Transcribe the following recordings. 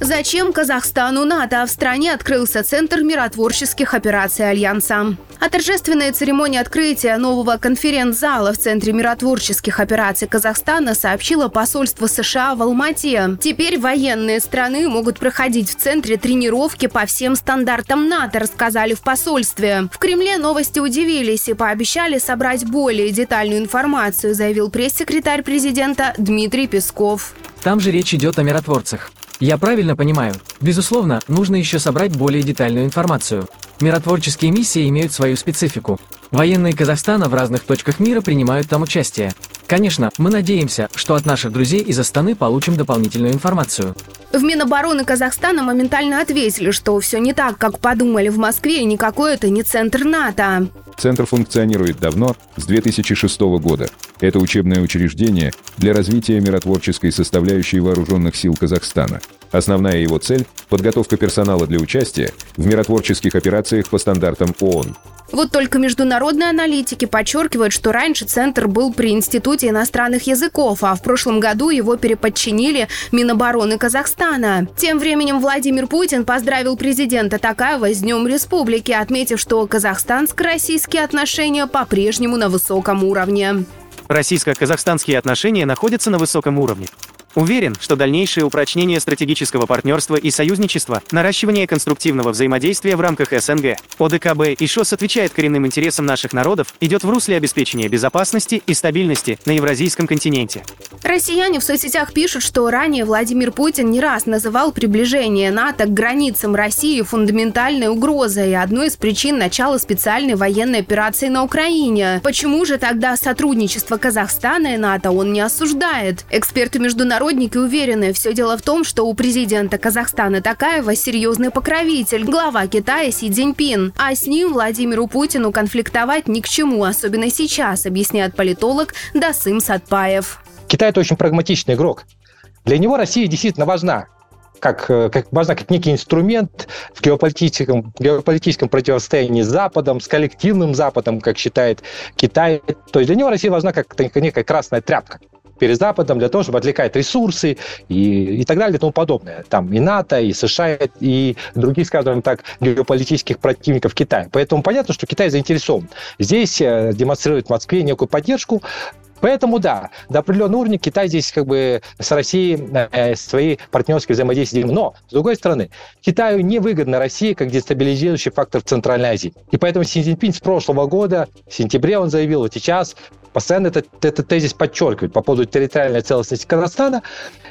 Зачем Казахстану НАТО? В стране открылся Центр миротворческих операций Альянса. А торжественная церемония открытия нового конференц-зала в Центре миротворческих операций Казахстана сообщило посольство США в Алмате. Теперь военные страны могут проходить в Центре тренировки по всем стандартам НАТО, рассказали в посольстве. В Кремле новости удивились и пообещали собрать более детальную информацию, заявил пресс-секретарь президента Дмитрий Песков. Там же речь идет о миротворцах. Я правильно понимаю? Безусловно, нужно еще собрать более детальную информацию. Миротворческие миссии имеют свою специфику. Военные Казахстана в разных точках мира принимают там участие. Конечно, мы надеемся, что от наших друзей из Астаны получим дополнительную информацию. В Минобороны Казахстана моментально ответили, что все не так, как подумали в Москве, и никакой это не центр НАТО. Центр функционирует давно, с 2006 года. Это учебное учреждение для развития миротворческой составляющей вооруженных сил Казахстана. Основная его цель – подготовка персонала для участия в миротворческих операциях по стандартам ООН. Вот только международные аналитики подчеркивают, что раньше Центр был при Институте иностранных языков, а в прошлом году его переподчинили Минобороны Казахстана. Тем временем Владимир Путин поздравил президента Такаева с Днем Республики, отметив, что казахстанско-российские отношения по-прежнему на высоком уровне. Российско-казахстанские отношения находятся на высоком уровне. Уверен, что дальнейшее упрочнение стратегического партнерства и союзничества, наращивание конструктивного взаимодействия в рамках СНГ, ОДКБ и ШОС отвечает коренным интересам наших народов, идет в русле обеспечения безопасности и стабильности на Евразийском континенте. Россияне в соцсетях пишут, что ранее Владимир Путин не раз называл приближение НАТО к границам России фундаментальной угрозой и одной из причин начала специальной военной операции на Украине. Почему же тогда сотрудничество Казахстана и НАТО он не осуждает? Эксперты международники уверены, все дело в том, что у президента Казахстана Такаева серьезный покровитель, глава Китая Си Цзиньпин. А с ним Владимиру Путину конфликтовать ни к чему, особенно сейчас, объясняет политолог Дасым Сатпаев. Китай это очень прагматичный игрок. Для него Россия действительно важна. Как, э, как важна как некий инструмент в геополитическом, геополитическом противостоянии с Западом, с коллективным Западом, как считает Китай. То есть для него Россия важна как некая красная тряпка перед Западом для того, чтобы отвлекать ресурсы и, и так далее и тому подобное. Там и НАТО, и США, и других, скажем так, геополитических противников Китая. Поэтому понятно, что Китай заинтересован. Здесь э, демонстрирует Москве некую поддержку Поэтому да, до определенного уровня Китай здесь как бы с Россией э, свои партнерские взаимодействия. Но, с другой стороны, Китаю невыгодна Россия как дестабилизирующий фактор в Центральной Азии. И поэтому Си Цзиньпин с прошлого года, в сентябре он заявил, вот сейчас постоянно этот, этот тезис подчеркивает по поводу территориальной целостности Казахстана.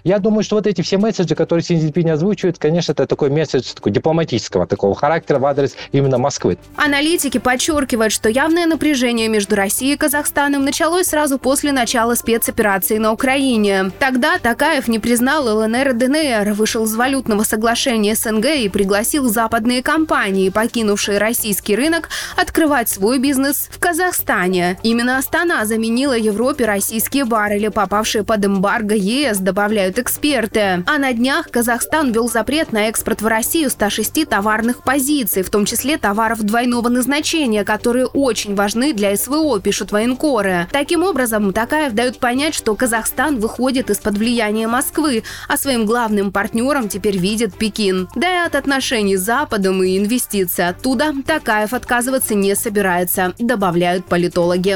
Я думаю, что вот эти все месседжи, которые Си Цзиньпин озвучивает, конечно, это такой месседж такой дипломатического такого характера в адрес именно Москвы. Аналитики подчеркивают, что явное напряжение между Россией и Казахстаном началось сразу после начала спецоперации на Украине. Тогда Такаев не признал ЛНР и ДНР, вышел из валютного соглашения СНГ и пригласил западные компании, покинувшие российский рынок, открывать свой бизнес в Казахстане. Именно Астана заменила Европе российские баррели, попавшие под эмбарго ЕС, добавляют эксперты. А на днях Казахстан ввел запрет на экспорт в Россию 106 товарных позиций, в том числе товаров двойного назначения, которые очень важны для СВО, пишут военкоры. Таким образом, Такаев дает понять, что Казахстан выходит из-под влияния Москвы, а своим главным партнером теперь видит Пекин. Да и от отношений с Западом и инвестиций оттуда Такаев отказываться не собирается, добавляют политологи.